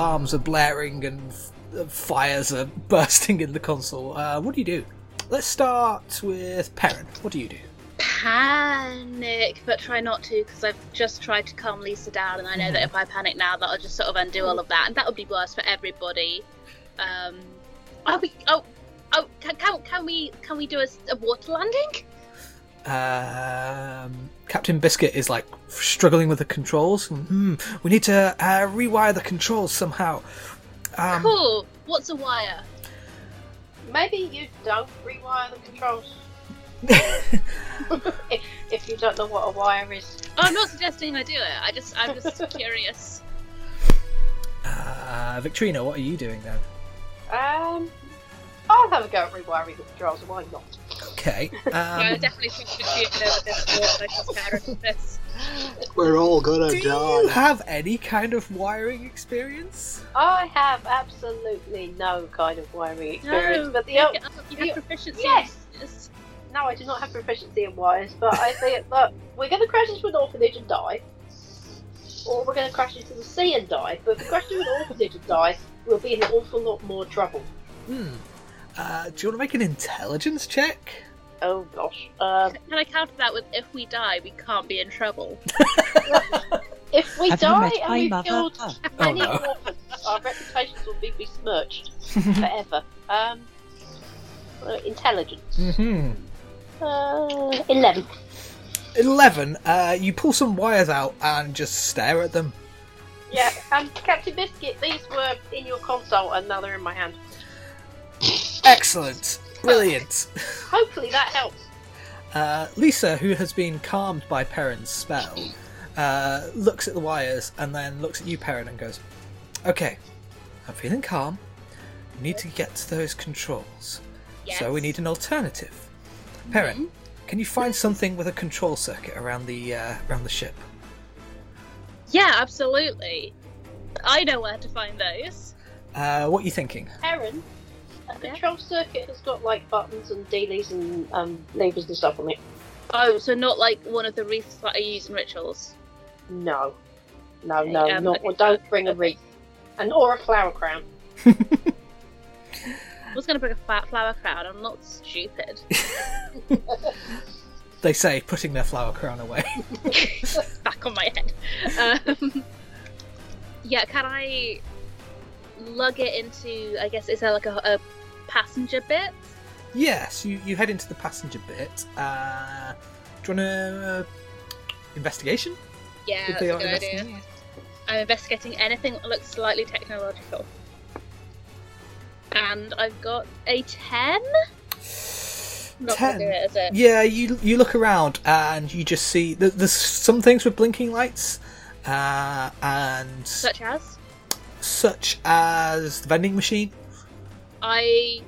alarms are blaring and fires are bursting in the console, uh, what do you do? Let's start with Perrin. What do you do? Panic, but try not to because I've just tried to calm Lisa down, and I know that if I panic now, that'll just sort of undo all of that, and that would be worse for everybody. Um, are we? Oh, oh, can, can, can we can we do a, a water landing? Um, Captain Biscuit is like struggling with the controls. Hmm, we need to uh, rewire the controls somehow. Um, Cool. What's a wire? Maybe you don't rewire the controls if, if you don't know what a wire is. Oh, I'm not suggesting I do it. I just I'm just curious. uh, Victorina, what are you doing then? Um, I'll have a go at rewiring the controls. Why not? Okay. yeah, I Um, definitely think we should do over this. more, I just care of this. We're all gonna die. do you have any kind of wiring experience? I have absolutely no kind of wiring experience, No, but the you, o- get- you the- have proficiency. yes. in no, I do not have proficiency in wires. But I think look, we're going to crash into an orphanage and die, or we're going to crash into the sea and die. But if we crash into an orphanage and die, we'll be in an awful lot more trouble. Hmm. Uh, do you want to make an intelligence check? Oh gosh. Um, Can I counter that with if we die, we can't be in trouble? if we Have you die met and my we mother? killed Oh, many no. orphans, our reputations will be besmirched forever. Um, uh, intelligence. hmm Uh, eleven. 11. Uh, you pull some wires out and just stare at them. Yeah, um, Captain Biscuit, these were in your console and now they're in my hand. Excellent. Brilliant. Hopefully that helps. Uh, Lisa, who has been calmed by Perrin's spell, uh, looks at the wires and then looks at you, Perrin, and goes, Okay, I'm feeling calm. We need to get to those controls. So we need an alternative. Perrin, can you find something with a control circuit around the uh, around the ship? Yeah, absolutely. I know where to find those. Uh, what are you thinking? Aaron, a Yeah? control circuit has got like buttons and dealies and um, levers and stuff on it. Oh, so not like one of the wreaths that I use in rituals. No. No, Okay, no, um, not, okay. don't bring a wreath. And or a flower crown. I was going to bring a flower crown. I'm not stupid. They say putting their flower crown away. Back on my head. Um, yeah, can I lug it into? I guess is there like a, a passenger bit? yes, you, you head into the passenger bit. Uh, do you want to uh, investigation? Yeah, that's a good idea. I'm investigating anything that looks slightly technological. And I've got a 10? Not Ten. gonna it, is it? Yeah, you you look around and you just see th- there's some things with blinking lights, uh, and Such as? such as the vending machine. I.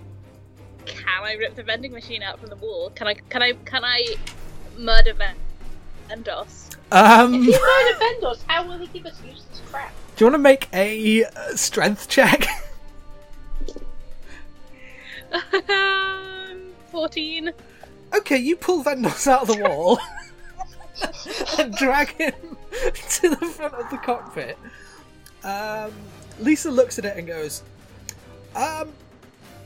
Can I rip the vending machine out from the wall? Can I. Can I. Can I murder Ven- Vendos? Um, If you murder Vendos, how will he give us useless crap? Do you want to make a uh, strength check? Um, 14. okay, you pull Vendos out of the wall and drag him to the front of the cockpit. Um, Lisa looks at it and goes, "Um,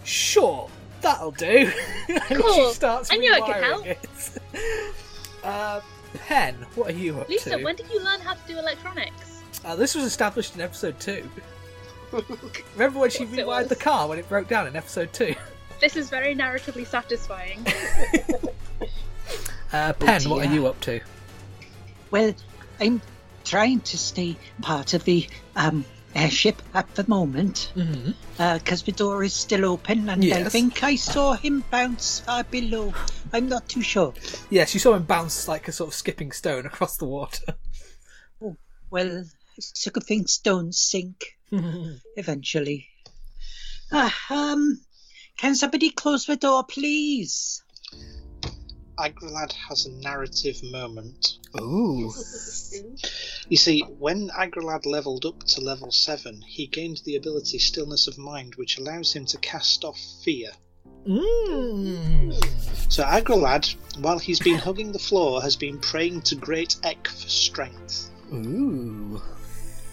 sure, that'll do." and she Cool. starts I knew I could help. it. uh, Penn, what are you up Lisa, to? Lisa, when did you learn how to do electronics? Uh, this was established in episode two. Remember when she Of course it rewired the car when it broke down in episode two? This is very narratively satisfying. Uh, Penn, what are you up to? Well, I'm trying to stay part of the um, airship at the moment Mm-hmm. because the door is still open and I think I saw him bounce far below. I'm not too sure. Yes, you saw him bounce like a sort of skipping stone across the water. oh, Well, it's a good thing stones sink eventually. Ah, um, can somebody close the door, please? Agrelad has a narrative moment. Ooh. You see, when Agrelad leveled up to level 7, he gained the ability Stillness of Mind, which allows him to cast off fear. Mm. So Agrelad, while he's been hugging the floor, has been praying to Great Ek for strength. Ooh.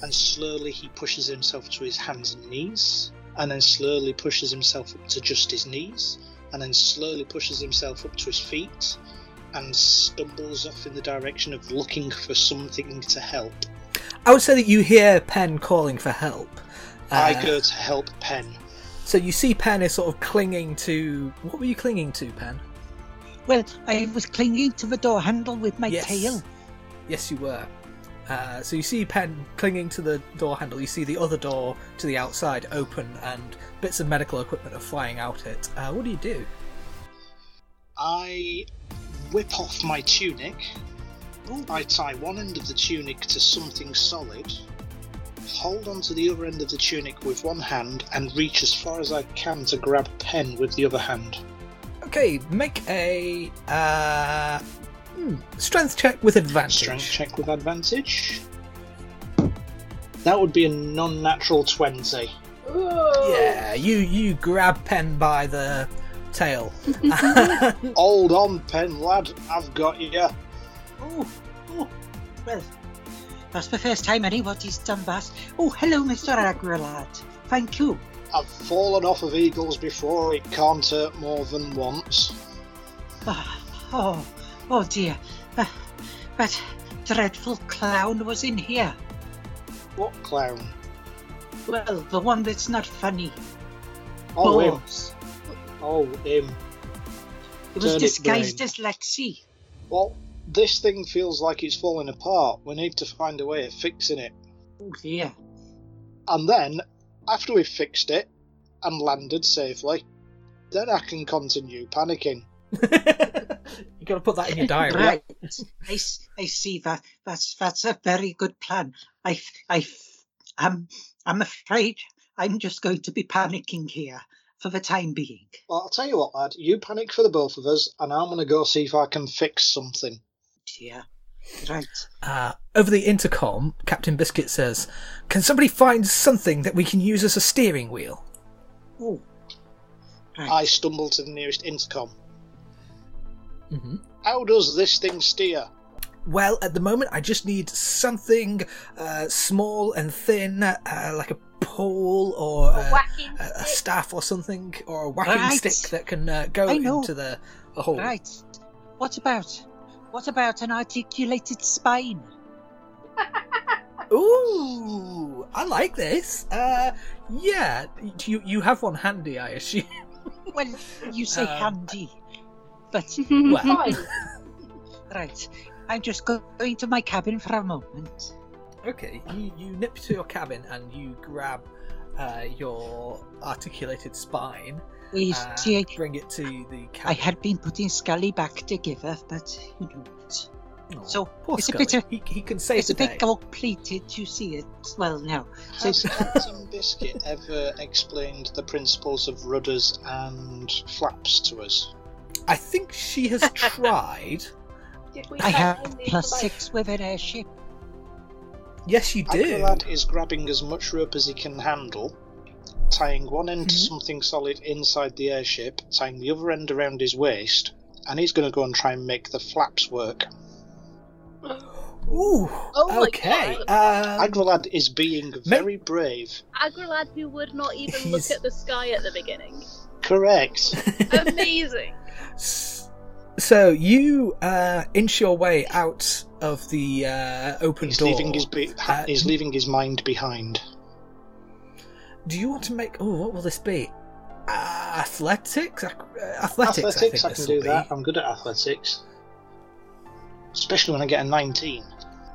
and slowly he pushes himself to his hands and knees, and then slowly pushes himself up to just his knees, and then slowly pushes himself up to his feet, and stumbles off in the direction of looking for something to help. I would say that you hear Penn calling for help. I Uh, go to help Penn. So you see Penn is sort of clinging to. What were you clinging to, Penn? Well, I was clinging to the door handle with my Yes. tail. Yes, you were. Uh, so you see Penn clinging to the door handle. You see the other door to the outside open, and bits of medical equipment are flying out it. Uh, what do you do? I whip off my tunic. Ooh, I tie one end of the tunic to something solid, hold onto the other end of the tunic with one hand, and reach as far as I can to grab Penn with the other hand. Okay, make a uh, hmm, strength check with advantage. Strength check with advantage. That would be a non natural 20. Ooh. Yeah, you you grab Penn by the tail. Hold on, Penn lad, I've got you. oh, oh. Well, that's the first time anybody's done that. Oh, hello, Mr. Agrelad. Thank you. I've fallen off of eagles before, it can't hurt more than once. Ah, oh, oh dear. Uh, that dreadful clown was in here. What clown? Well, the one that's not funny. Oh, him. Bones. Oh, him. It was Turnip disguised brain. as Lexi. Well, this thing feels like it's falling apart. We need to find a way of fixing it. Oh dear. And then, after we've fixed it and landed safely, then I can continue panicking. you got to put that in your diary. Right. I, s- I see that. That's that's a very good plan. I f- I f- I'm I'm afraid I'm just going to be panicking here for the time being. Well, I'll tell you what, lad. You panic for the both of us, and I'm going to go see if I can fix something. Dear. Right. Uh, over the intercom, Captain Biscuit says, "Can somebody find something that we can use as a steering wheel?" Oh. Right. I stumble to the nearest intercom. hmm How does this thing steer? Well, at the moment, I just need something uh, small and thin, uh, like a pole or A uh, a, a staff or something, or a whacking Right. stick that can uh, go into the, the hole. Right. What about what about an articulated spine? Ooh, I like this. Uh, yeah, you you have one handy, I assume. Well, you say Um, handy, but Well, right. I'm just going to my cabin for a moment. okay. You you nip to your cabin and you grab uh, your articulated spine. You Uh, see, bring it to the cabin. I had been putting Scully back together, but you know, it's, Aw, so poor it's a bit of- he, he can save it's the a bit day. gold plated. You see it well now. So Has Captain Biscuit ever explained the principles of rudders and flaps to us? I think she has tried. Did we I have plus information? six with an airship. Yes, you do. Agrelad is grabbing as much rope as he can handle, tying one end to Mhm. something solid inside the airship, tying the other end around his waist, and he's going to go and try and make the flaps work. Ooh. Oh my okay. God. Um, Agralad is being very brave. Agralad who would not even He's- look at the sky at the beginning. Correct. Amazing. S- So you uh, inch your way out of the uh, open He's door. leaving his be- Uh, he's leaving his mind behind. Do you want to make? Oh, what will this be? Uh, athletics. Uh, athletics. I, Athletics, I, can do be. that. I'm good at athletics, especially when I get a 19.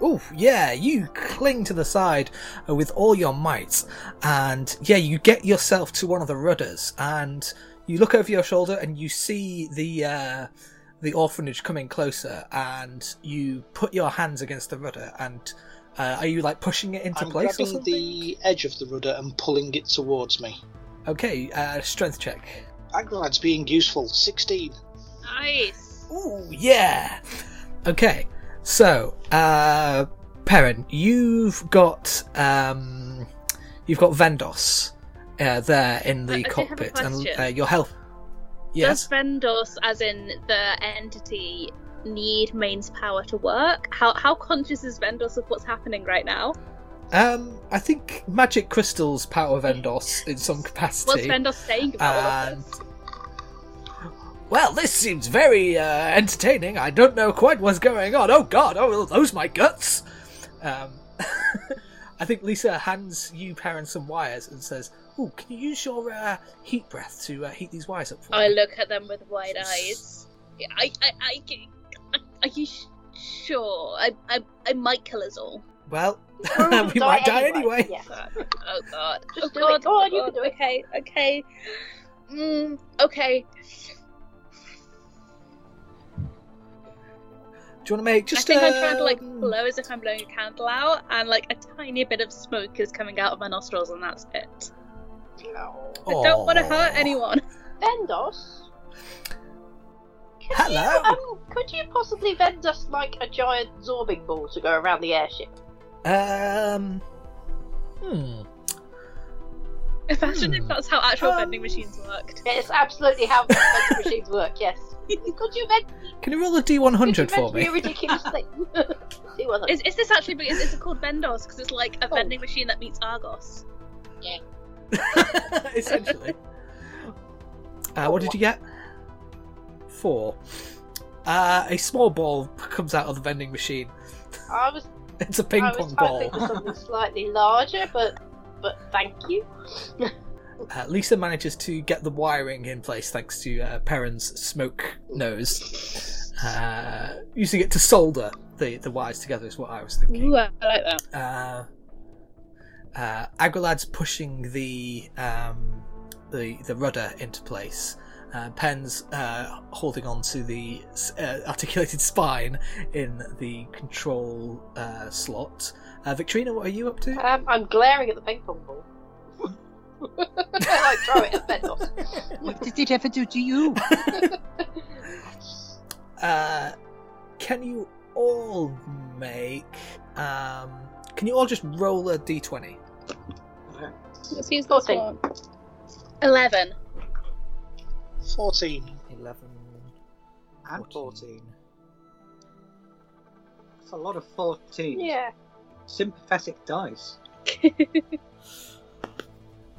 Oh, yeah, you cling to the side with all your might, and yeah, you get yourself to one of the rudders, and you look over your shoulder and you see the uh, the orphanage coming closer, and you put your hands against the rudder, and uh, are you like pushing it into I'm place or grabbing something? the edge of the rudder and pulling it towards me. Okay, uh, strength check. Agralad's being useful. 16. Nice. Ooh, yeah. Okay, so uh, Perrin, you've got um, you've got Vendos uh, there in the I- I do have a cockpit, and uh, your health. Yes. Does Vendos, as in the entity, need mains power to work? How how conscious is Vendos of what's happening right now? Um, I think magic crystals power Vendos in some capacity. What's. Vendos saying about and this? well, this seems very uh, entertaining. I don't know quite what's going on. Oh God! Oh, those my guts. Um, I think Lisa hands you parents some wires and says, "Oh, can you use your uh, heat breath to uh, heat these wires up for I me?" look at them with wide eyes. I, I, I, I are you sh- sure? I, I, I might kill us all. Well, We're we might die anyway. Yeah. Oh God! Just oh do God! it. Go on, oh, you can do it. Okay, okay. Mm, okay. Do you want to make just? I think I'm trying to like um, blow as if I'm blowing a candle out, and like a tiny bit of smoke is coming out of my nostrils, and that's it. I don't want to hurt anyone. Vendos. Could Hello. You, um, could you possibly vend us like a giant zorbing ball to go around the airship? Um. Hmm. Imagine if Hmm. that's how actual Um, vending machines worked. It's absolutely how vending machines work. Yes. Could you vend? Can you roll a Could you D100 vend for me me? a ridiculous thing? See what Is, is this actually? Is, is it called Vendos? Because it's like a Oh. vending machine that meets Argos. Essentially. Uh, what did you get? Four. Uh, a small ball comes out of the vending machine. I was It's a ping I was pong ball. something slightly larger, but but thank you. Uh, Lisa manages to get the wiring in place thanks to uh, Perrin's smoke nose. Uh, using it to solder the, the wires together is what I was thinking. Ooh, I like that. Uh, Aguilad's pushing the um, the the rudder into place. Uh, Penn's uh, holding on to the uh, articulated spine in the control uh, slot. Uh, Victorina, what are you up to? Um, I'm glaring at the ping pong ball. I throw it at Vendos. What did it ever do to you? Uh, can you all make? Um, can you all just roll a d20? Let's use this Fourteen. one. Eleven. 14. Eleven And 14. That's a lot of 14. Yeah. Sympathetic dice.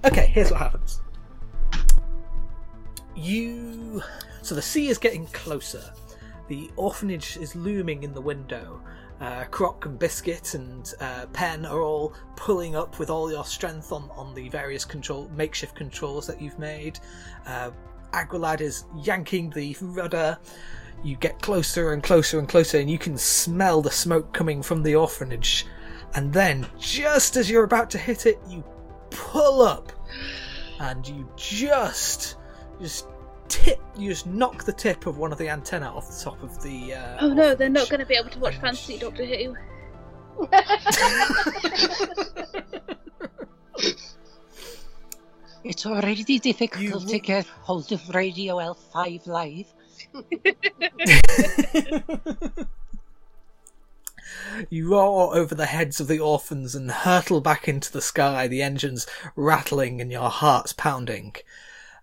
Okay, here's what happens. You. So the sea is getting closer. The orphanage is looming in the window. Uh, Croc and Biscuit and uh, Penn are all pulling up with all your strength on, on the various control makeshift controls that you've made. Uh, Aguilad is yanking the rudder. You get closer and closer and closer, and you can smell the smoke coming from the orphanage. And then, just as you're about to hit it, you pull up and you just just tip you just knock the tip of one of the antenna off the top of the uh, Oh no, they're not going to be able to watch And- Fantasy Doctor Who. It's already difficult You to get hold of Radio L5 Live. you roar over the heads of the orphans and hurtle back into the sky, the engines rattling and your hearts pounding.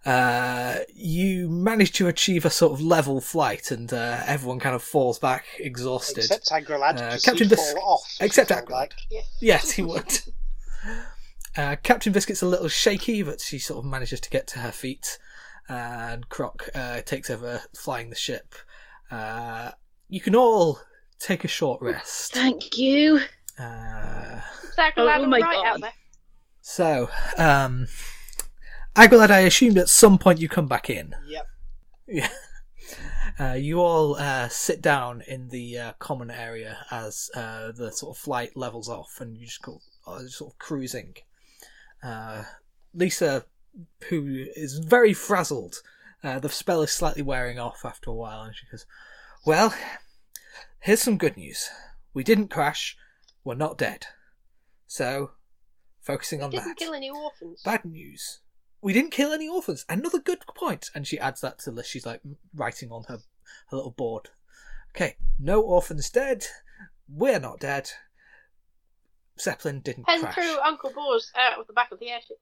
Uh, you manage to achieve a sort of level flight, and uh, everyone kind of falls back exhausted. Except Agrolad, Uh, Captain he'd Bis- fall off. except he fell Agrolad. back. Yes, he would. Uh, Captain Biscuit's a little shaky, but she sort of manages to get to her feet. And Croc uh, takes over flying the ship. Uh, you can all take a short rest. Thank you. Uh, Exactly Oh, oh my right God. out there. so, um, Aguilad, I assumed at some point you come back in. Yep. Yeah. Uh, you all uh, sit down in the uh, common area as uh, the sort of flight levels off, and you just go uh, sort of cruising. Uh, Lisa, who is very frazzled, uh, the spell is slightly wearing off after a while, and she goes, "Well, here's some good news. We didn't crash. We're not dead. So, focusing on Didn't that. kill any orphans. Bad news. We didn't kill any orphans. Another good point. And she adds that to the list. She's like writing on her, her little board. Okay, no orphans dead. We're not dead. Zeppelin didn't Penn crash. threw Uncle Boars out of the back of the airship.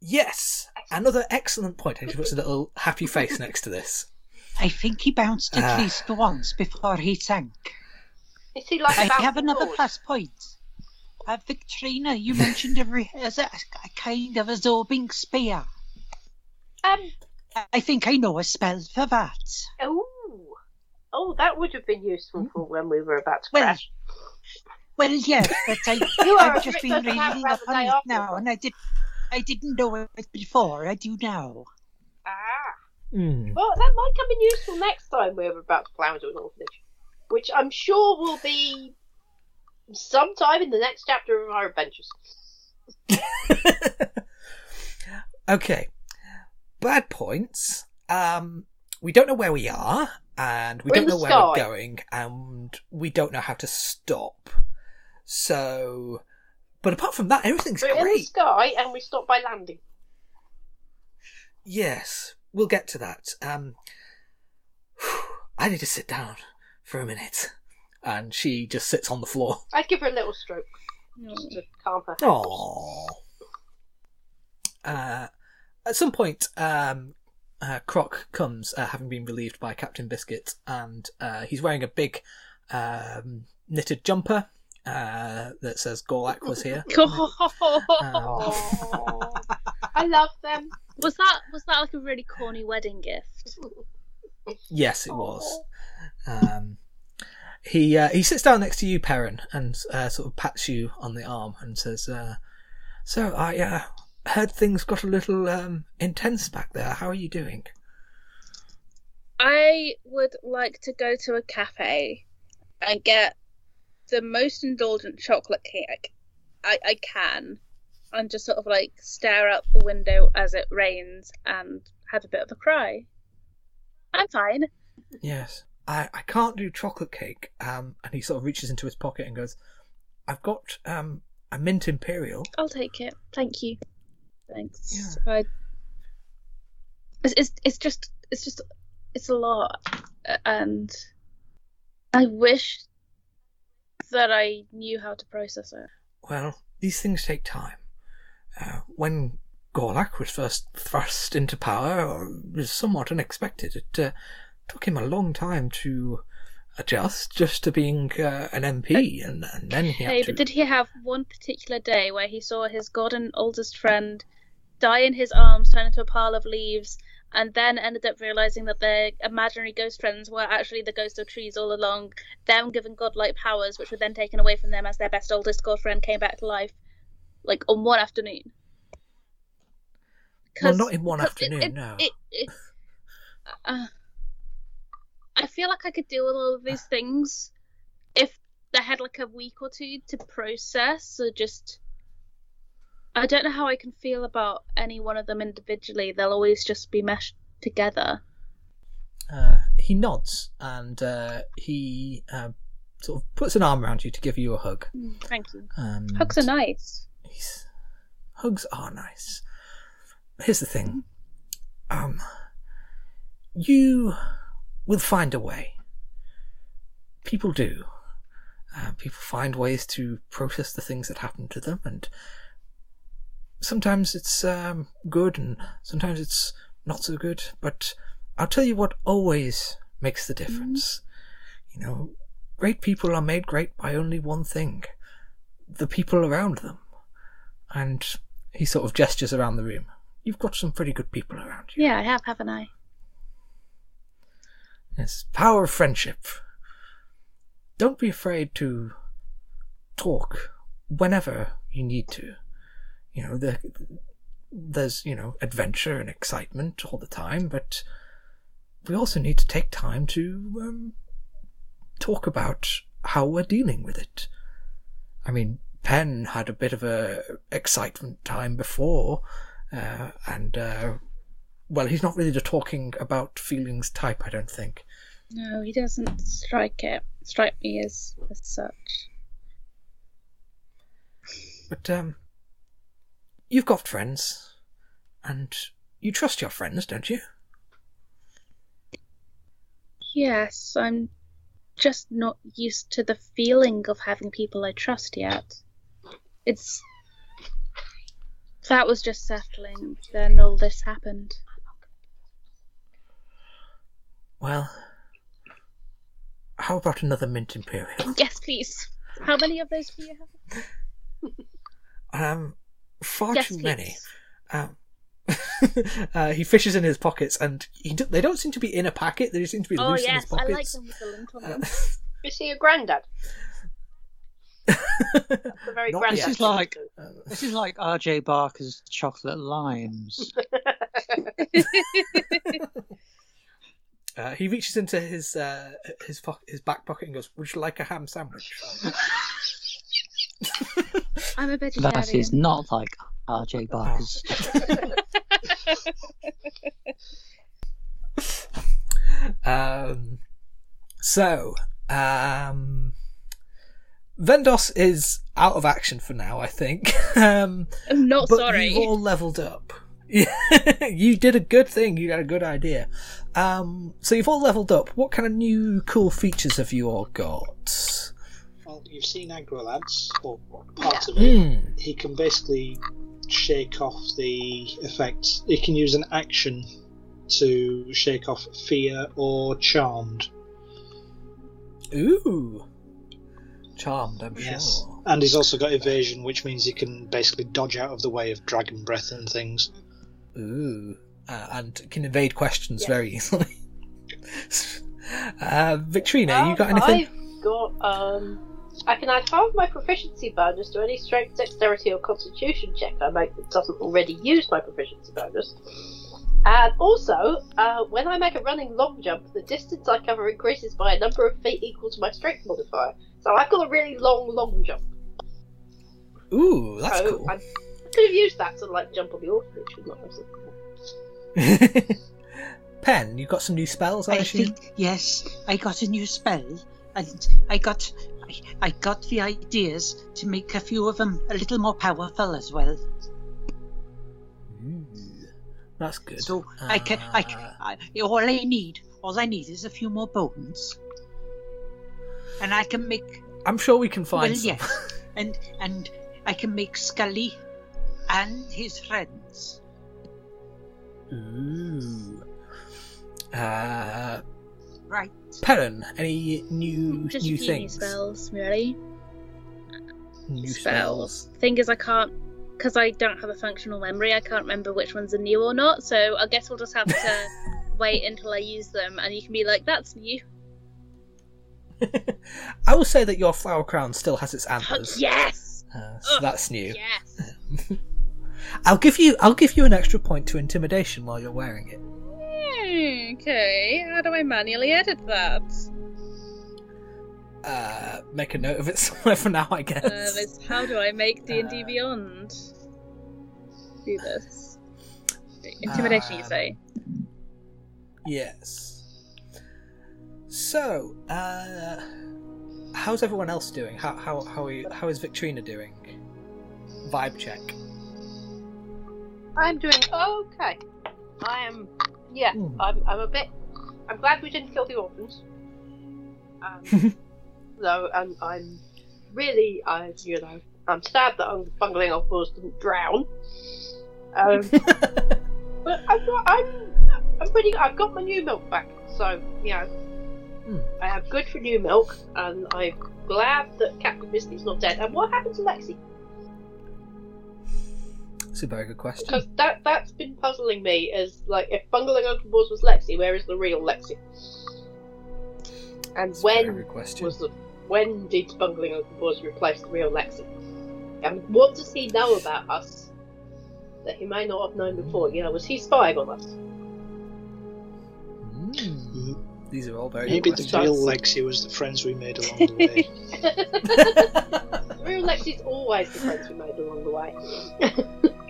Yes, another excellent point. And she puts a little happy face next to this. I think he bounced at Ah. least once before he sank. Is he like I have another Boars? plus point. Uh, Victorina, you mentioned a, re- as a, a kind of absorbing spear. Um. I think I know a spell for that. Oh. Oh, that would have been useful for when we were about to Well, crash. Well, yes, but I, you I've a just been reading up on it now, and I did. I didn't know it before. I do now. Ah. Hmm. Well, that might come in useful next time we're about to plough into an orphanage, which I'm sure will be sometime in the next chapter of our adventures. okay. Bad points. Um, we don't know where we are, and we We're don't know where we're going, and we don't know how to stop. So, but apart from that, everything's We're in the sky and we stop by landing. Yes, we'll get to that. Um, I need to sit down for a minute, and she just sits on the floor. I'd give her a little stroke just to calm her. Aww. Uh, at some point, um, uh, Croc comes, uh, having been relieved by Captain Biscuit, and uh, he's wearing a big um, knitted jumper uh, that says Gorlak was here. Aw. I love them. was that was that like a really corny wedding gift? Yes, it was. Um, he uh, he sits down next to you, Perrin, and uh, sort of pats you on the arm and says, uh, "So I uh, heard things got a little um, intense back there. How are you doing?" I would like to go to a cafe and get the most indulgent chocolate cake I, I can and just sort of like stare out the window as it rains and have a bit of a cry. I'm fine. Yes. I, I can't do chocolate cake. Um, and he sort of reaches into his pocket and goes, I've got um, a mint imperial. I'll take it. Thank you. Thanks. Yeah. I... It's, it's it's just it's just it's a lot, and I wish that I knew how to process it. Well, these things take time. Uh, when Gorlak was first thrust into power, it was somewhat unexpected. It uh, took him a long time to adjust just to being uh, an MP, and, and then he had Hey, to. but did he have one particular day where he saw his god and oldest friend die in his arms, turn into a pile of leaves, and then ended up realizing that their imaginary ghost friends were actually the ghost of trees all along, them given godlike powers, which were then taken away from them as their best oldest god friend came back to life, like on one afternoon? Well, not in one afternoon, it, no. It, it, uh, I feel like I could deal with all of these things if I had like a week or two to process or just. I don't know how I can feel about any one of them individually. They'll always just be meshed together. Uh, he nods and uh, he uh, sort of puts an arm around you to give you a hug. Mm, Thank you. And Hugs are nice. He's, hugs are nice. Here's the thing. Um, you will find a way. People do. Uh, people find ways to process the things that happen to them, and sometimes it's um, good, and sometimes it's not so good. But I'll tell you what always makes the difference. You know, great people are made great by only one thing the people around them. And he sort of gestures around the room. You've got some pretty good people around you. Yeah, I have, haven't I? It's power of friendship. Don't be afraid to talk whenever you need to. You know, the, there's, you know, adventure and excitement all the time, but we also need to take time to um, talk about how we're dealing with it. I mean, Penn had a bit of a excitement time before, uh, and uh, well, he's not really the talking about feelings type, I don't think. No, he doesn't strike it. Strike me as as such. But um, you've got friends, and you trust your friends, don't you? Yes, I'm just not used to the feeling of having people I trust yet. It's. That was just settling, then all this happened. Well, how about another mint imperial? Yes, please. How many of those do you have? Um, far Yes, too many. Um, uh, he fishes in his pockets, and he do- they don't seem to be in a packet. They just seem to be Oh loose in yes, his I like them with the lint on Uh, them. Is he a granddad? That's a very Not granddad. This is like- uh, This is like R.J. Barker's chocolate limes. Uh, he reaches into his uh, his po- his back pocket and goes, "Would you like a ham sandwich?" I'm a vegetarian. that is not like R.J. Barker's. Um, so, um, Vendos is out of action for now, I think. um, I'm not but sorry. you've all leveled up. you did a good thing. You had a good idea. Um, so you've all leveled up. What kind of new cool features have you all got? Well, you've seen Aggro Lads, or part of it. Hmm. He can basically shake off the effects. He can use an action to shake off fear or charmed. Ooh. Charmed, I'm Yes. sure. And he's also got evasion, which means he can basically dodge out of the way of dragon breath and things. Ooh. Uh, and can evade questions Yes. very easily. uh, Victrina, you got Um, anything? I've got um. I can add half my proficiency bonus to any strength, dexterity, or constitution check I make that doesn't already use my proficiency bonus. And also, uh, when I make a running long jump, the distance I cover increases by a number of feet equal to my strength modifier. So I've got a really long, long jump. Ooh, that's so cool. I could have used that to like jump on the orphanage would not Penn, you got some new spells, I, I think yes, I got a new spell, and I got I, I got the ideas to make a few of them a little more powerful as well. Ooh, that's good. So I can I, can, Uh, I all I need all I need is a few more bones, and I can make I'm sure we can find well some. yes, and and I can make Scully and his friends. Ooh. Uh, Right. Perrin, any new Just new a few things? new spells, really. New spells. Thing is, I can't because I don't have a functional memory. I can't remember which ones are new or not. So I guess we'll just have to wait until I use them, and you can be like, "That's new." I will say that your flower crown still has its antlers. yes. Uh, so that's new. Yes. I'll give you I'll give you an extra point to intimidation while you're wearing it. Hmm, okay. How do I manually edit that? Uh, make a note of it somewhere for now, I guess. It's how do I make D and D Uh, Beyond do this? Intimidation, you Um, say? Yes. So, uh, how's everyone else doing? How how how are you, how is Victrina doing? Vibe check. I'm doing okay. I am, yeah. Hmm. I'm, I'm a bit. I'm glad we didn't kill the orphans. Um, though, and I'm really, I, you know, I'm sad that I'm bungling off boys didn't drown. Um, but I've got, I'm, I'm pretty. I've got my new milk back, so you know, Hmm. I have good for new milk, and I'm glad that Captain Misty's not dead. And what happened to Lexi? It's a very good question. Because that that's been puzzling me as like if bungling open doors was Lexi, where is the real Lexi? And It's a very when good question. was the when did bungling open doors replace the real Lexi? And what does he know about us that he may not have known before? You know, was he spying on us? Mm. These are all very Maybe the real Lexi was the friends we made along the way. The real Lexi's always the friends we made along the way.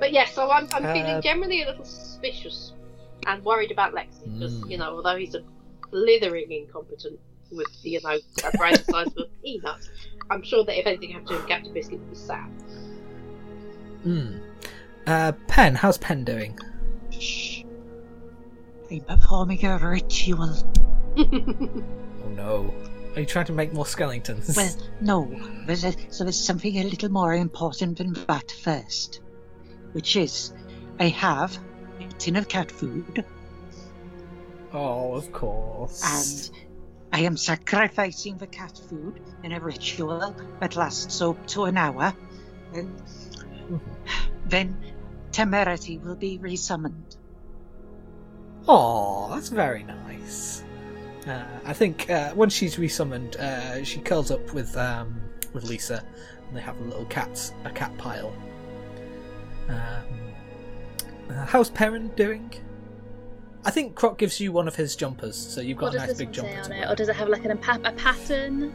but yeah, so I'm, I'm Uh, feeling generally a little suspicious and worried about Lexi because Mm. you know, although he's a blithering incompetent with you know a brain the size of a peanut, I'm sure that if anything happened to him, Captain Biscuit would be sad. Mm. Uh, Penn, how's Penn doing? Shh. I'm performing a ritual. Oh no. Are you trying to make more skeletons? Well, no, there's a, so there's something a little more important than that first, which is I have a tin of cat food oh, of course. and I am sacrificing the cat food in a ritual that lasts up to an hour, Then, then temerity will be resummoned. Oh, that's very nice. Uh, I think uh, once she's resummoned, uh, she curls up with um, with Lisa, and they have a little cat a cat pile. Um, uh, how's Perrin doing? I think Croc gives you one of his jumpers, so you've got What a nice big jumper. on it, wear. or does it have like an a pattern?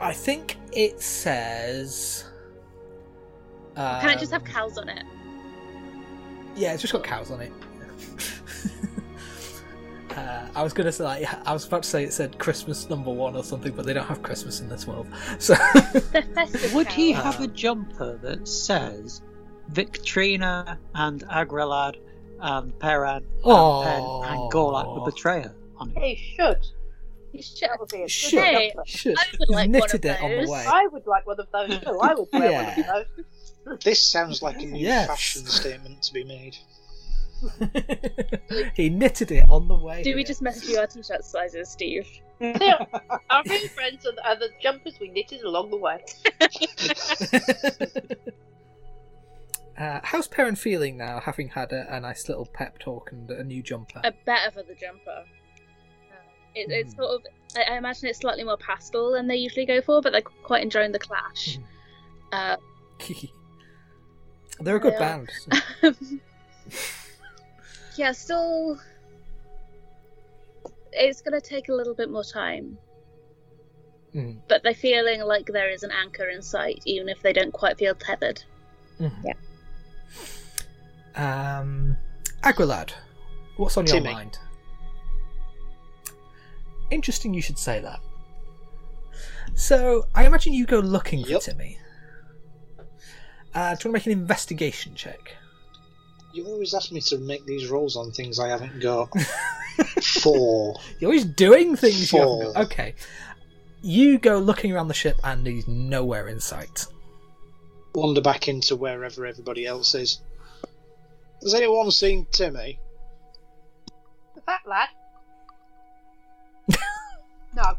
I think it says. Can it just have um, cows on it? Yeah, it's just got cows on it. uh, I was gonna say, like, I was about to say it said Christmas number one or something, but they don't have Christmas in this world. So, Would he have a jumper that says Victrina and Agrelad and Perrin oh, and, Penn and Gorlak the Betrayer on it? He should. You should. That would be a good should Hey, jumper. should I would like one knitted of it on the those. way. I would like one of those too. I would wear one of those. This sounds like a new Yes. fashion statement to be made. he knitted it on the way. Do we just message you our t-shirt sizes, Steve? See, our real friends are the, are the jumpers we knitted along the way. uh, how's Perrin feeling now, having had a, a nice little pep talk and a new jumper? A better for the jumper. Uh, It, it's Mhm. sort of. I, I imagine it's slightly more pastel than they usually go for, but they're quite enjoying the clash. Uh, They're a good Yeah. band. Yeah, still. It's gonna take a little bit more time, Mm. but they're feeling like there is an anchor in sight, even if they don't quite feel tethered. Yeah. Um, Agrilad, what's on your Timmy. mind? Interesting you should say that. So, I imagine you go looking Yep. for Timmy. Uh, do you want to make an investigation check? You always ask me to make these rolls on things I haven't got. Four. You're always doing things you haven't Four. got. Okay. You go looking around the ship and he's nowhere in sight. Wander back into wherever everybody else is. Has anyone seen Timmy? The fat lad. no.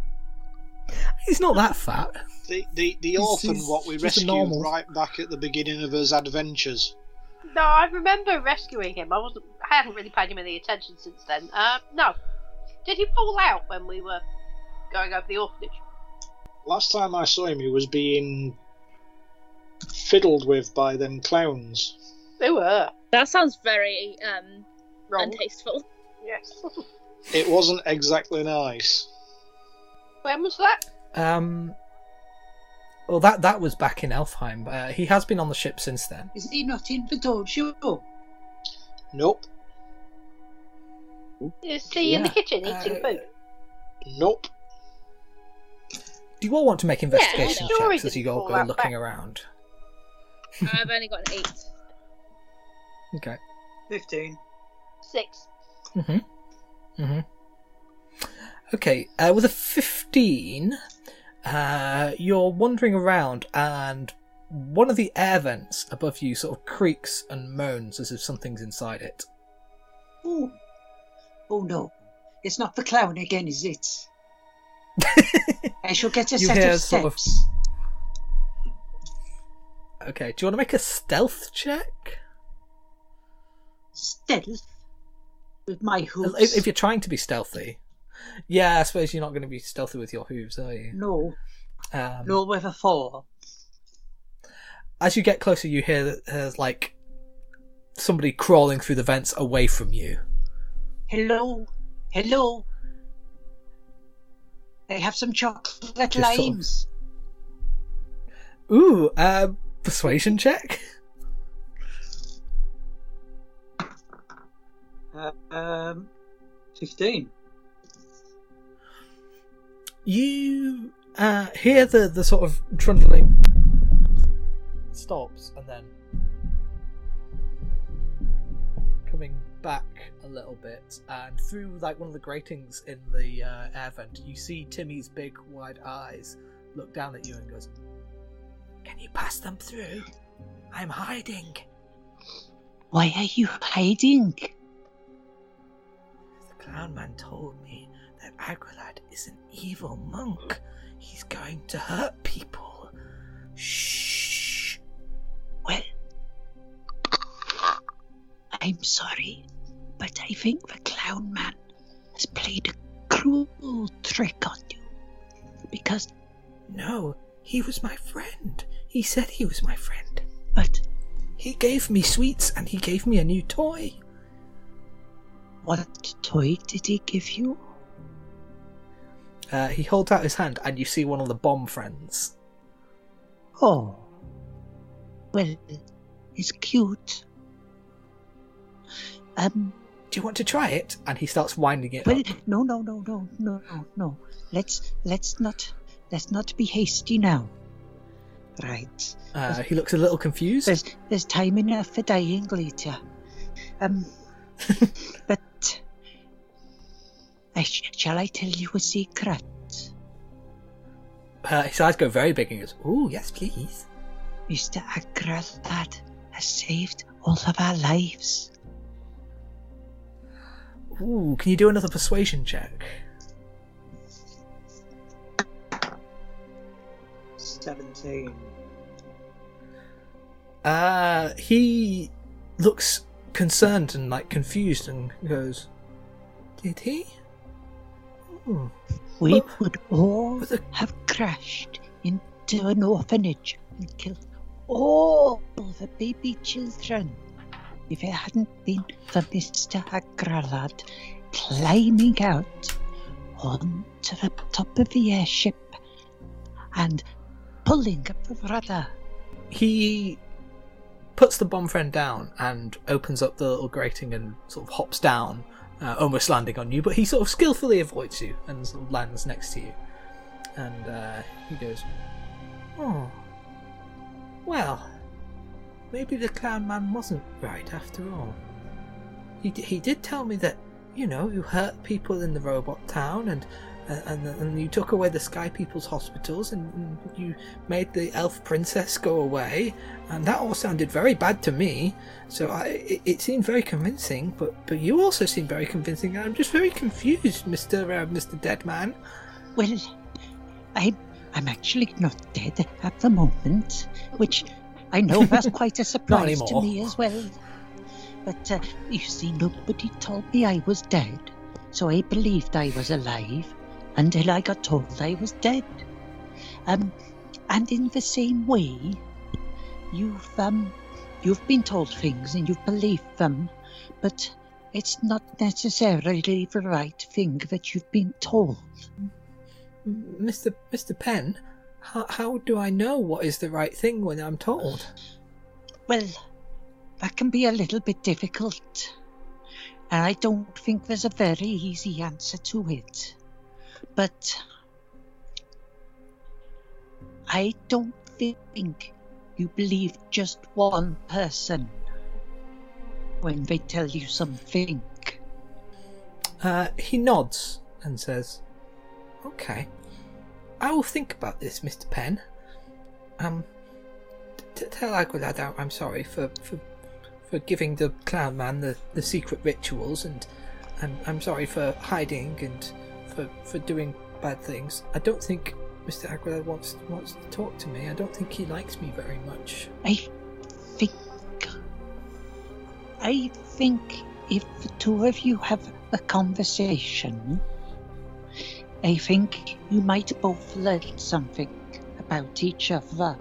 He's not that fat. The the, the orphan he's what we rescued right back at the beginning of his adventures. No, I remember rescuing him. I wasn't. I haven't really paid him any attention since then. Um, no. Did he fall out when we were going over the orphanage? Last time I saw him, he was being fiddled with by them clowns. They were That sounds very um, wrong. untasteful. Yes. It wasn't exactly nice. when was that? Um, well, that that was back in Elfheim. Uh, he has been on the ship since then. Is he not in the dojo? Nope. Is he in the Yeah. kitchen eating Uh, food? Nope. Do you all want to make investigation sure he checks as you didn't go, fall go out looking back. around? I've only got an eight. Okay. 15. Six. Mm-hmm. Mm-hmm. Okay, uh, with a 15, uh, you're wandering around and one of the air vents above you sort of creaks and moans as if something's inside it. Oh. Oh no. It's not the clown again, is it? I shall get a You set of sort of- steps. Okay, do you want to make a stealth check? Stealth. With my hooves. If, if you're trying to be stealthy. Yeah, I suppose you're not going to be stealthy with your hooves, are you? No. Um, No with a four. As you get closer, you hear that there's like somebody crawling through the vents away from you. Hello. Hello. They have some chocolate Just sort of- limes. Ooh, uh, persuasion check. Uh, um, 15. You uh, hear the, the sort of trundling stops and then coming back a little bit, and through like one of the gratings in the uh, air vent, you see Timmy's big wide eyes look down at you and goes, "Can you pass them through? I'm hiding." Why are you hiding? The clown man told me that Agrelad is an evil monk. He's going to hurt people. Shh. Well, I'm sorry, but I think the clown man has played a cruel trick on you. Because. No, he was my friend. He said he was my friend. But. He gave me sweets and he gave me a new toy. What toy did he give you? Uh, he holds out his hand and you see one of the bomb friends. Oh, well, it's cute. Um, Do you want to try it? And he starts winding it well, up. no, no, no, no, no, no, no. Let's let's not let's not be hasty now. Right. Uh, he looks a little confused. There's there's time enough for dying later. Um, but shall I tell you a secret? Uh, his eyes go very big and he goes, Ooh, yes, please. Mr. Agrelad has saved all of our lives. Ooh, can you do another persuasion check? Seventeen. Uh, he looks concerned and like confused and goes, Did he? We would all have crashed into an orphanage and killed all the baby children if it hadn't been for Mr. Agrelad climbing out onto the top of the airship and pulling up the rudder. He puts the bomb friend down and opens up the little grating and sort of hops down, uh, almost landing on you, but he sort of skillfully avoids you and lands next to you. And uh, he goes, Oh, well, maybe the clown man wasn't right after all. He, d- he did tell me that, you know, you hurt people in the robot town and. And, and you took away the Sky People's hospitals, and you made the elf princess go away, and that all sounded very bad to me. So I, it, it seemed very convincing, but but you also seem very convincing. and I'm just very confused, Mister uh, Mister Deadman. Well, I'm I'm actually not dead at the moment, which I know was quite a surprise to me as well. But uh, you see, nobody told me I was dead, so I believed I was alive until I got told I was dead. Um, and in the same way, you've um, you've been told things and you've believed them, but it's not necessarily the right thing that you've been told. Mister Mister Penn, how how do I know what is the right thing when I'm told? Well, that can be a little bit difficult. And I don't think there's a very easy answer to it. But I don't think you believe just one person when they tell you something. Uh, he nods and says, "Okay, I will think about this, Mister Penn. Um, t- tell Agrelad I'm sorry for for for giving the clown man the, the secret rituals, and and I'm sorry for hiding and for for doing bad things. I don't think Mister Agrelad wants wants to talk to me. I don't think he likes me very much. I think. I think if the two of you have a conversation, I think you might both learn something about each other.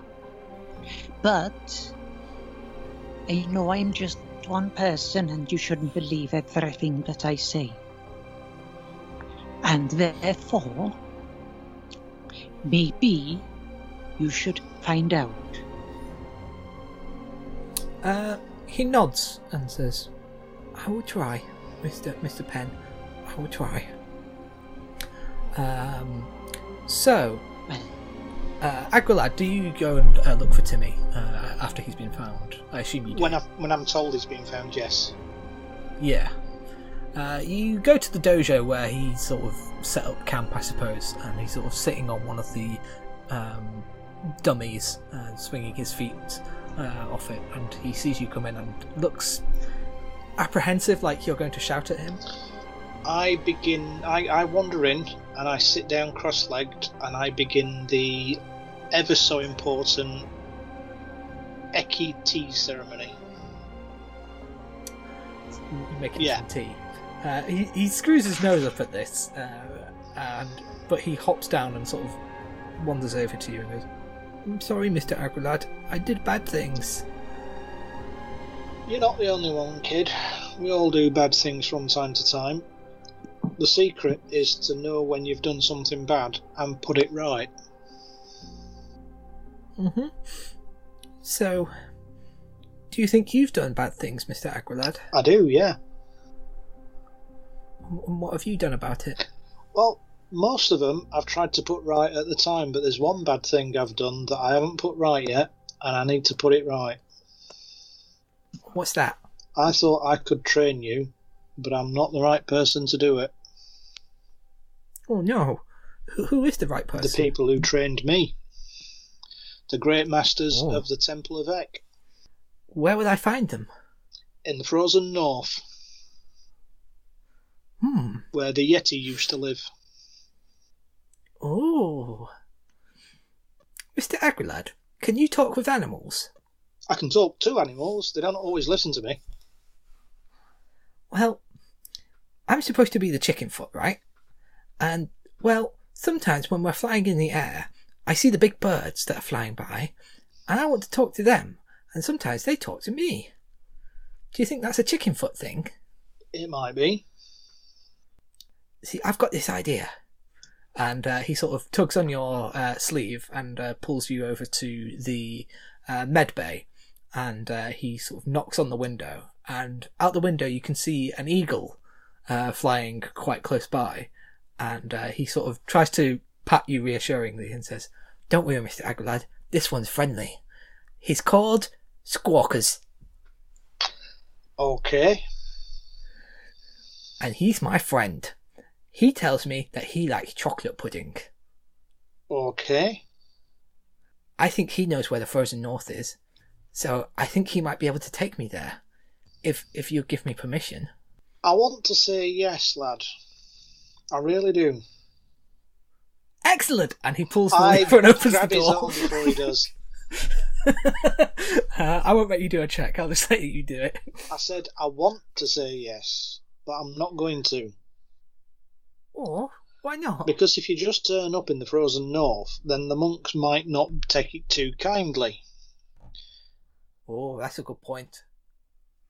But I know I'm just one person and you shouldn't believe everything that I say. And therefore, maybe you should find out. Uh, he nods and says, "I will try, Mister Mister Penn. I will try." Um, so, Well, uh, Agrelad, do you go and uh, look for Timmy uh, after he's been found? I assume you do. When, I, when I'm told he's been found, yes. Yeah. Uh, you go to the dojo where he sort of set up camp, I suppose, and he's sort of sitting on one of the um, dummies, uh, swinging his feet uh, off it, and he sees you come in and looks apprehensive, like you're going to shout at him. I begin. I, I wander in and I sit down cross-legged and I begin the ever so important Eki tea ceremony. You make him Yeah. some tea. Uh, he, he screws his nose up at this, uh, and but he hops down and sort of wanders over to you and goes, "I'm sorry, Mister Agrelad. I did bad things." You're not the only one, kid. We all do bad things from time to time. The secret is to know when you've done something bad and put it right. Mm-hmm. So, do you think you've done bad things, Mister Agrelad? I do, yeah. And what have you done about it? Well, most of them I've tried to put right at the time, but there's one bad thing I've done that I haven't put right yet, and I need to put it right. What's that? I thought I could train you, but I'm not the right person to do it. Oh no, who, who is the right person? The people who trained me. The great masters Oh. of the Temple of Ek Where would I find them? in the frozen north, Hmm. where the Yeti used to live. Oh. Mr. Agrelad, can you talk with animals? I can talk to animals, they don't always listen to me. Well, I'm supposed to be the chicken foot, right? And, well, sometimes when we're flying in the air, I see the big birds that are flying by, and I want to talk to them, and sometimes they talk to me. Do you think that's a chicken foot thing? It might be. See, I've got this idea. And uh, he sort of tugs on your uh, sleeve and uh, pulls you over to the uh, med bay. And uh, he sort of knocks on the window. And out the window, you can see an eagle uh, flying quite close by. And uh, he sort of tries to pat you reassuringly and says, Don't worry, Mr. Agrelad. This one's friendly. He's called Squawkers. Okay. And he's my friend. He tells me that he likes chocolate pudding. Okay. I think he knows where the frozen north is, so I think he might be able to take me there, if if you give me permission. I want to say yes, lad. I really do. Excellent! And he pulls the lever and opens the door. arm before he does. uh, I won't let you do a check. I'll just let you do it. I said I want to say yes, but I'm not going to. Or why not? Because if you just turn up in the frozen north, then the monks might not take it too kindly. Oh, that's a good point.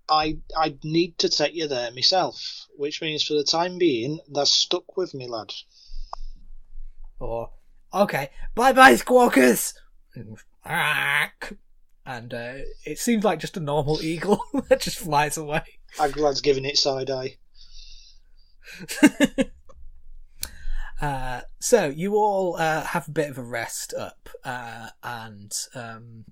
I I need to take you there myself, which means for the time being, they're stuck with me, lad. Or okay, bye bye, squawkers. And uh, it seems like just a normal eagle that just flies away. Agrelad's giving it side eye. Uh, so you all uh, have a bit of a rest up, uh, and um,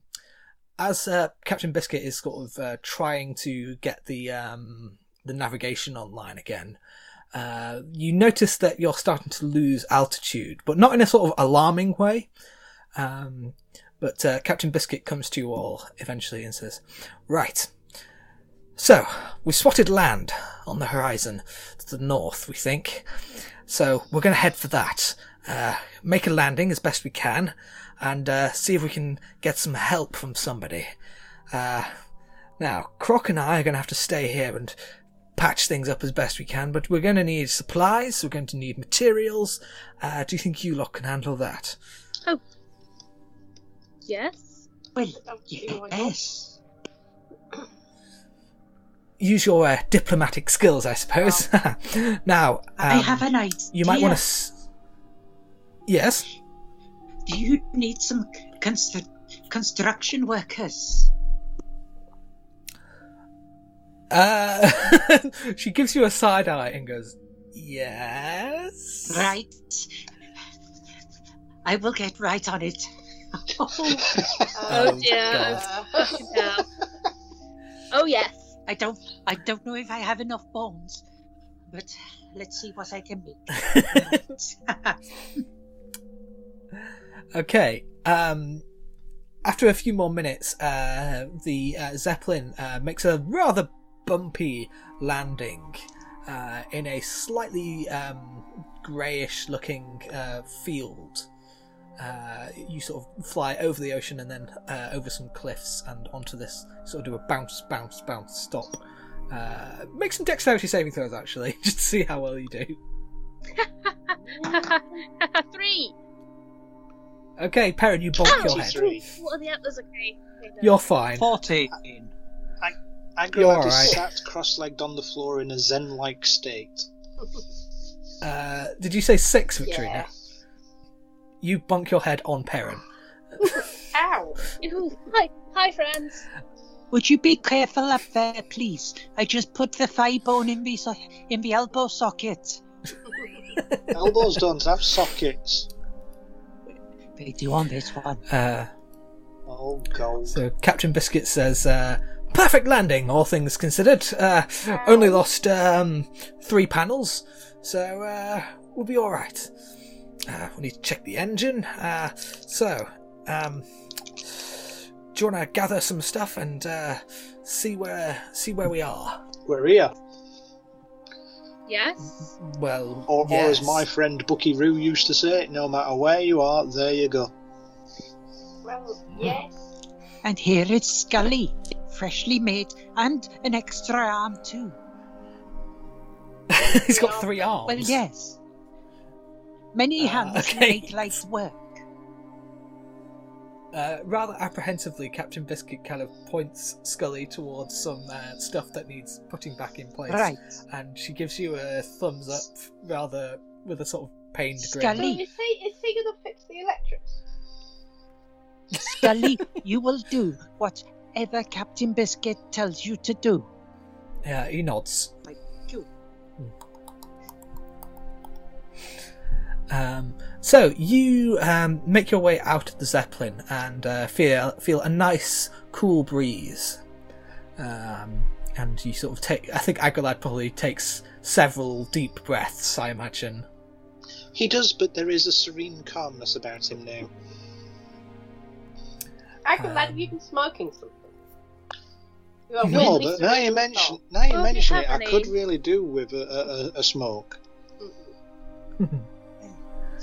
as uh, Captain Biscuit is sort of uh, trying to get the um, the navigation online again, you notice that you're starting to lose altitude, but not in a sort of alarming way. Um, but Captain Biscuit comes to you all eventually and says, "Right." So, we spotted land on the horizon to the north, we think. So we're going to head for that. Uh, make a landing as best we can, and uh, see if we can get some help from somebody. Uh, now, Croc and I are going to have to stay here and patch things up as best we can, but we're going to need supplies. We're going to need materials. Uh, do you think you lot can handle that? Oh. Yes. Well, Don't see why not. yes. Use your uh, diplomatic skills, I suppose. now, um, I have an idea. you might want to. S- yes. Do you need some constru- construction workers? Uh, she gives you a side eye and goes, "Yes." Right. I will get right on it. Oh, Oh, dear. God. Fucking hell. Oh yes. I don't I don't know if I have enough bones, but let's see what I can make. Okay. Um, after a few more minutes, uh, the uh, Zeppelin uh, makes a rather bumpy landing uh, in a slightly um, greyish looking uh, field. Uh, you sort of fly over the ocean and then uh, over some cliffs and onto this, sort of do a bounce, bounce, bounce, stop Uh, make some dexterity saving throws, actually, just to see how well you do. Three. Okay, Perrin, you bonk your head. 23. What are the others? Okay. okay. You're fine. 14. Agrelad You're is alright. sat cross-legged on the floor in a zen-like state. Uh, did you say six, Victorina? Yeah. You bunk your head on Perrin. Ow! Ooh, hi, hi, friends. Would you be careful up there, please? I just put the thigh bone in the, so- in the elbow socket. Elbows don't have sockets. They do on this one. Uh, Oh, gold. so Captain Biscuit says, uh, "Perfect landing, all things considered. Uh, only lost um, three panels, so uh, we'll be all right. Uh, we need to check the engine. Uh, so, um, do you want to gather some stuff and uh, see where see where we are? We're here. Yes. Well, Or, or as my friend Bucky Roo used to say, no matter where you are, there you go. Well, yes. And here is Scully, freshly made, and an extra arm too. he's got three arms. Well, yes. Many Ah, hands okay. make light work. Uh, rather apprehensively, Captain Biscuit kind of points Scully towards some uh, stuff that needs putting back in place. Right. And she gives you a thumbs up, rather with a sort of pained So grin. Scully. is he is he gonna fix the electrics? Scully, you will do whatever Captain Biscuit tells you to do. Yeah, he nods. Thank Um, so you um, make your way out of the zeppelin and uh, feel feel a nice, cool breeze. Um, and you sort of take. I think Agrelad probably takes several deep breaths. I imagine. He does, but there is a serene calmness about him now. Agrelad, have Um, you been smoking something? You No, but now you serene mention now you Well, mention it, have I could really do with a, a, a- a smoke.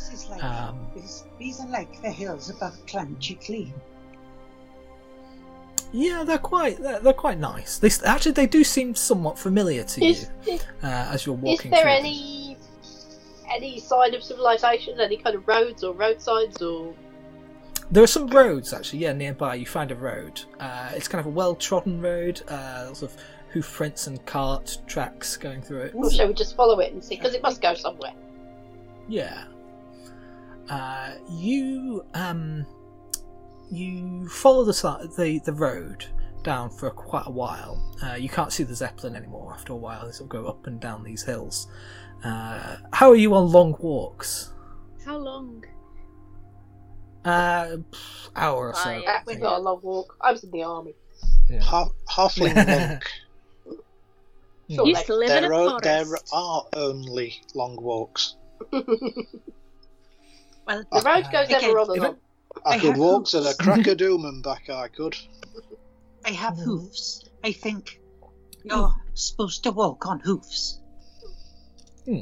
calm. This is like Um, these, these are like the hills above Clanchiclean. yeah, they're quite they're, they're quite nice. They actually they do seem somewhat familiar to you Is, is, uh, as you're walking. is walking. there through them. any any sign of civilization? Any kind of roads or road signs or? There are some roads actually, yeah, nearby. You find a road. Uh, it's kind of a well-trodden road. Uh, lots of hoof prints and cart tracks going through it. Or shall we just follow it and see? Because it must go somewhere. Yeah. Uh, you um, you follow the the the road down for quite a while. Uh, you can't see the zeppelin anymore after a while. They sort of go up and down these hills. Uh, how are you on long walks? How long? Uh, pff, hour or so. Right. I That's think. not a long walk. I was in the army. Yeah. Half, halfling monk. Sure, Used like- to live in a There, are, there are only long walks. the Well, road goes Okay, ever on and on. I, I could walk hooves. to the crack of doom and back. I could. I have hoofs. I think you're supposed to walk on hoofs. Hmm.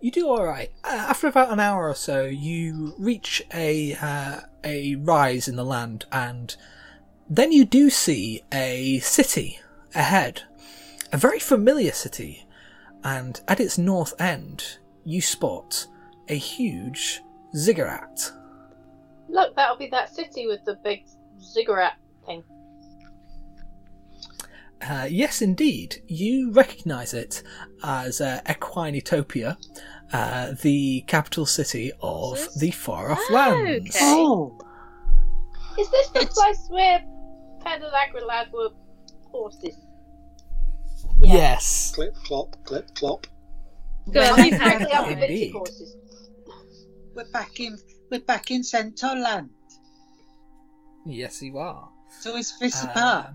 You do all right. Uh, after about an hour or so, you reach a uh, a rise in the land, and then you do see a city ahead, a very familiar city, and at its north end, you spot a huge ziggurat. Look, that'll be that city with the big ziggurat thing. Uh, yes, indeed. You recognise it as uh, Equinetopia, uh, the capital city of This? the far off Oh, lands. okay. Oh, Is this the It's- place where Penn and were horses? Yes. Clip clop, clip clop. Good, Well, we've I- had Frankly, I'm Indeed. convincing horses. We're back in we're back in Centaur Land. Yes, you are. So is this Um, park?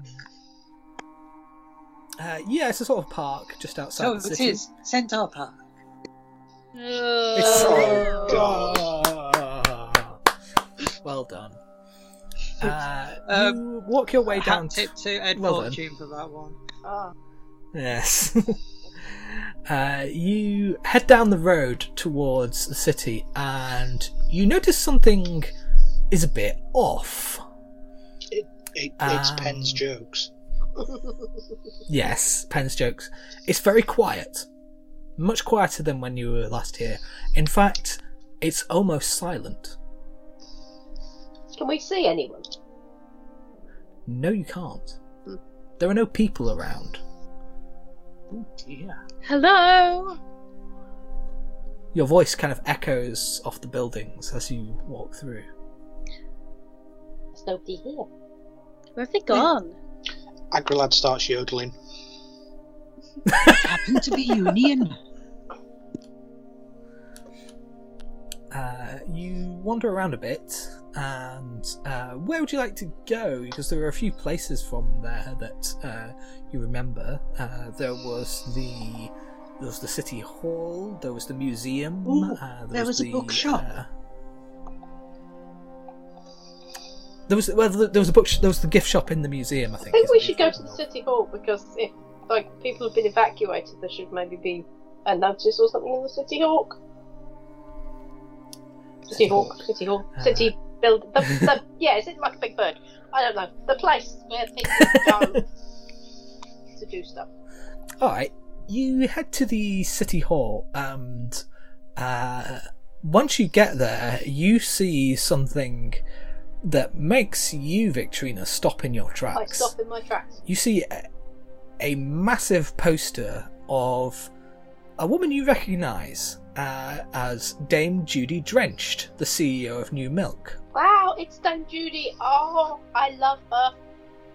Uh, yeah, it's a sort of park just outside So the it city. is Centaur Park. It's Oh. Well done. Uh, Um, you walk your way down. Hat tip to Ed well done. Fortune for that one. Ah, Yes. uh, you head down the road towards the city, and you notice something is a bit off. It, it's Um, Penn's jokes. Yes, Penn's jokes. It's very quiet. Much quieter than when you were last here. In fact, it's almost silent. Can we see anyone? No, you can't. Hmm. There are no people around. Oh dear. Hello. Your voice kind of echoes off the buildings as you walk through. There's nobody here. Where have they gone? Agrelad starts yodeling. Happened to be Union. Uh, you wander around a bit, and uh, where would you like to go? Because there are a few places from there that uh, you remember. Uh, there was the there was the city hall. There was the museum. Ooh, uh, there was a the, bookshop. uh, there was well, there was a book. There was the gift shop in the museum. I think. I think we should go to the city hall because if like people have been evacuated, there should maybe be a notice or something in the city hall. City hall, city hall, Uh, city build. The, the, yeah, is it like a big bird? I don't know. The place where people go to do stuff. All right, you head to the city hall, and uh, once you get there, you see something that makes you, Victorina, stop in your tracks. I stop in my tracks. You see a, a massive poster of a woman you recognise uh, as Dame Judy Drenched, the CEO of New Milk. Wow, it's Dame Judy. Oh, I love her.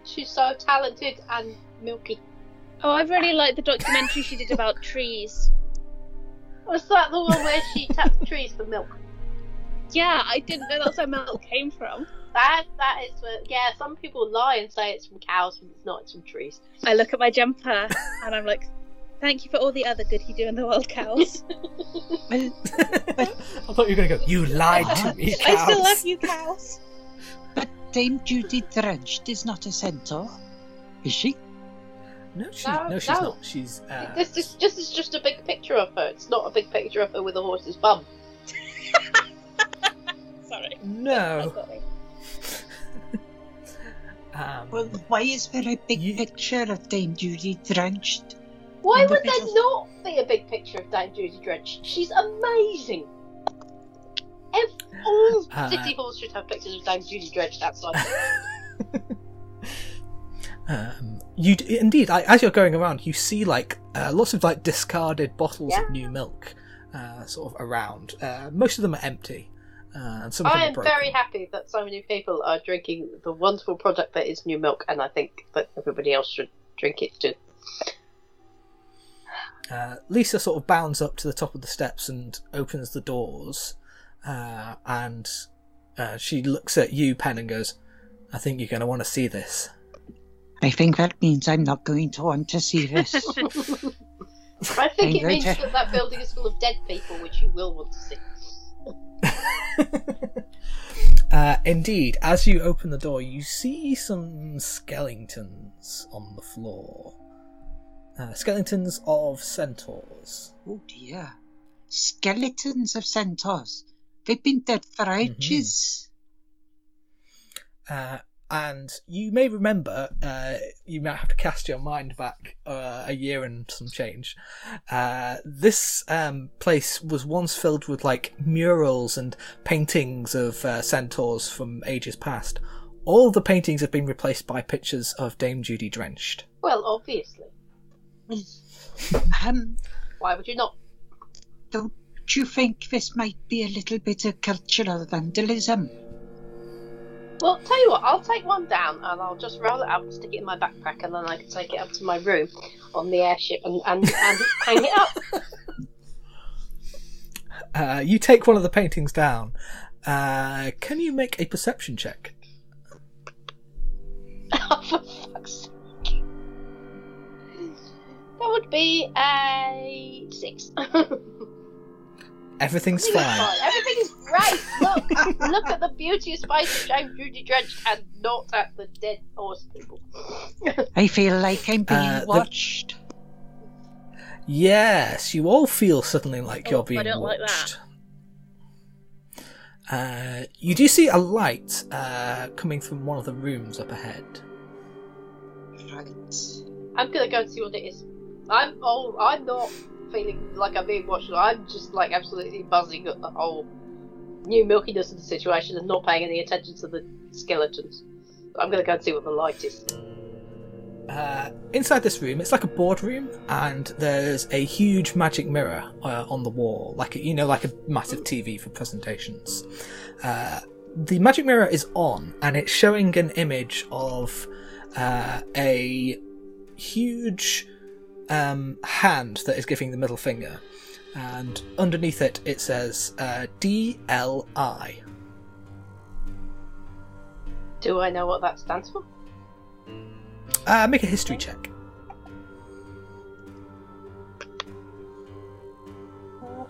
She's so talented and milky. Oh, I really like the documentary she did about trees. Was that the one where she tapped trees for milk? Yeah, I didn't know that's where milk came from. That that is where, yeah. Some people lie and say it's from cows, but it's not. It's from trees. I look at my jumper and I'm like, thank you for all the other good you do in the world, cows. Well, I thought you were going to go, You lied to me, cows. I still love you, cows. but Dame Judy Drenched is not a centaur, is she? No, she, No, no, she's no. not. She's. Uh, This is just is just a big picture of her. It's not a big picture of her with a horse's bum. Sorry. no. Um, Well, why is there a big You- picture of Dame Judy Drenched? Why would there not be a big picture of Dame Judy Drench? She's amazing. If all Uh, city halls should have pictures of Dame Judy Drench outside. Um, you d- indeed, I, as you're going around, you see like uh, lots of like discarded bottles Yeah. of new milk, uh, sort of around. Uh, most of them are empty, uh, and some of I am very happy that so many people are drinking the wonderful product that is new milk, and I think that everybody else should drink it too. Uh, Lisa sort of bounds up to the top of the steps and opens the doors, uh, and uh, she looks at you, Penn, and goes, "I think you're going to want to see this." I think that means I'm not going to want to see this. I think I'm it means to- that that building is full of dead people, which you will want to see. uh, indeed, as you open the door, you see some skeletons on the floor. Uh, skeletons of centaurs. oh dear. Skeletons of centaurs. They've been dead for ages. Uh, and you may remember, uh, you might have to cast your mind back uh, a year and some change. Uh, this um, place was once filled with like murals and paintings of uh, centaurs from ages past. All the paintings have been replaced by pictures of Dame Judy Drenched. Well, obviously. Well, um, Why would you not? don't you think this might be a little bit of cultural vandalism? Well, tell you what, I'll take one down and I'll just roll it up and stick it in my backpack, and then I can take it up to my room on the airship and, and, and hang it up. Uh, you take one of the paintings down. Uh, can you make a perception check? Oh, That would be a six. Everything's Everything's fine. fine. Everything is great. Look, look at the beauty of Spice of James Judy Drench and not at the dead horse people. I feel like I'm being Uh, the- watched. Yes, you all feel suddenly like Oh, you're being watched. I don't like watched. Uh, you do see a light uh, coming from one of the rooms up ahead. Right. I'm gonna go and see what it is. I'm oh, I'm not feeling like I'm being watched. I'm just like absolutely buzzing at the whole new milkiness of the situation and not paying any attention to the skeletons. I'm gonna go and see what the light is. Uh, inside this room, it's like a boardroom, and there's a huge magic mirror uh, on the wall, like a, you know, like a massive TV for presentations. Uh, the magic mirror is on, and it's showing an image of uh, a huge um, hand that is giving the middle finger, and underneath it it says uh, DLI. Do I know what that stands for? Uh, make a history check.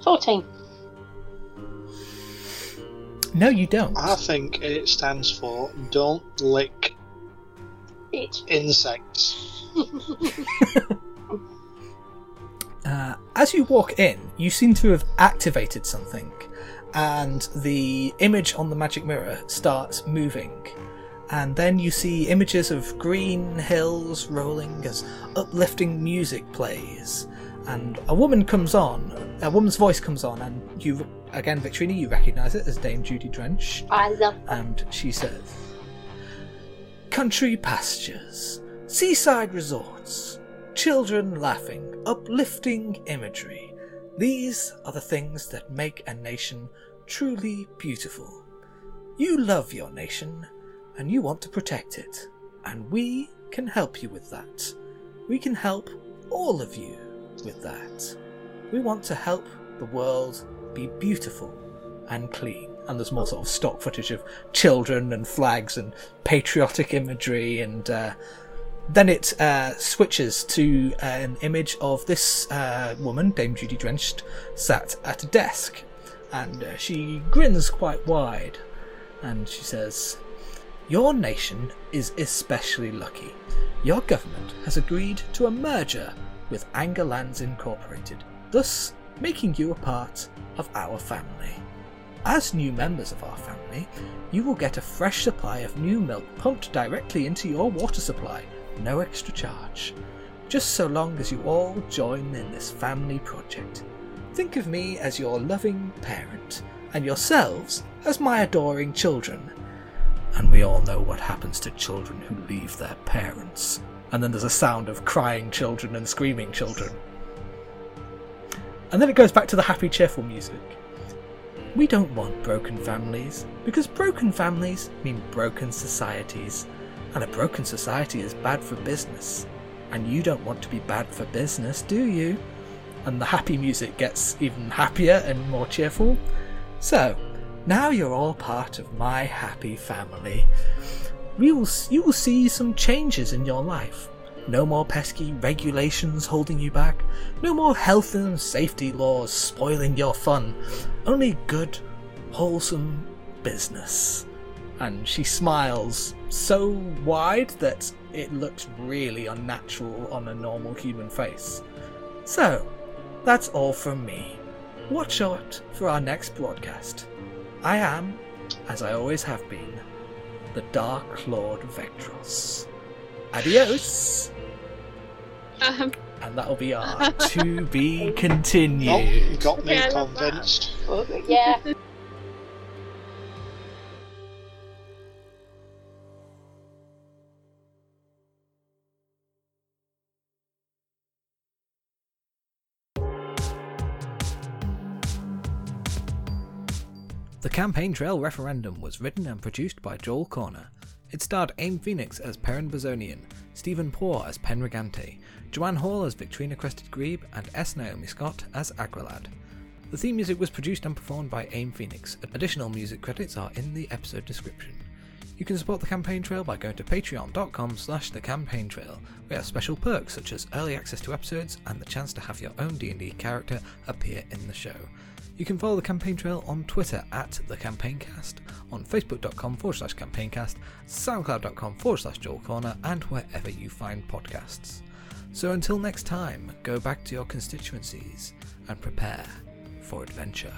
Fourteen. No, you don't. I think it stands for don't lick It. insects. Uh, as you walk in, you seem to have activated something, and the image on the magic mirror starts moving. And then you see images of green hills rolling as uplifting music plays. And a woman comes on, a woman's voice comes on, and you, again, Victorina, you recognise it as Dame Judy Drench. I love And she says, Country pastures, seaside resorts, children laughing, uplifting imagery. These are the things that make a nation truly beautiful. You love your nation, and you want to protect it, and we can help you with that. We can help all of you with that. We want to help the world be beautiful and clean. And there's more sort of stock footage of children and flags and patriotic imagery, and uh, then it uh, switches to uh, an image of this uh, woman, Dame Judy Drenched, sat at a desk, and uh, she grins quite wide, and she says, "Your nation is especially lucky. Your government has agreed to a merger with Angerlands Incorporated, thus making you a part of our family." As new members of our family, you will get a fresh supply of new milk pumped directly into your water supply, no extra charge. Just so long as you all join in this family project. Think of me as your loving parent, and yourselves as my adoring children. And we all know what happens to children who leave their parents. And then there's a sound of crying children and screaming children. And then it goes back to the happy, cheerful music. We don't want broken families, because broken families mean broken societies, and a broken society is bad for business. And you don't want to be bad for business, do you? And the happy music gets even happier and more cheerful. So, now you're all part of my happy family. We will, you will see some changes in your life. No more pesky regulations holding you back. No more health and safety laws spoiling your fun. Only good, wholesome business. And she smiles so wide that it looks really unnatural on a normal human face. So, that's all from me. Watch out for our next broadcast. I am, as I always have been, the Dark Lord Vectros. Adios! Um, And that'll be our to be Oh, continued. got me Yeah, I love that. convinced. Yeah. The Campaign Trail referendum was written and produced by Joel Corner. It starred Aim Phoenix as Perrin Bazonian, Stephen Poor as Penrigante, Joanne Hall as Victorina Crested Grebe, and S. Naomi Scott as Agrelad. The theme music was produced and performed by Aim Phoenix. Additional music credits are in the episode description. You can support the Campaign Trail by going to patreon.com slash the campaign trail. We have special perks such as early access to episodes and the chance to have your own D&D character appear in the show. You can follow the Campaign Trail on Twitter at the Campaigncast, on Facebook.com forward slash Campaigncast, SoundCloud.com forward slash Joel Corner, and wherever you find podcasts. So until next time, go back to your constituencies and prepare for adventure.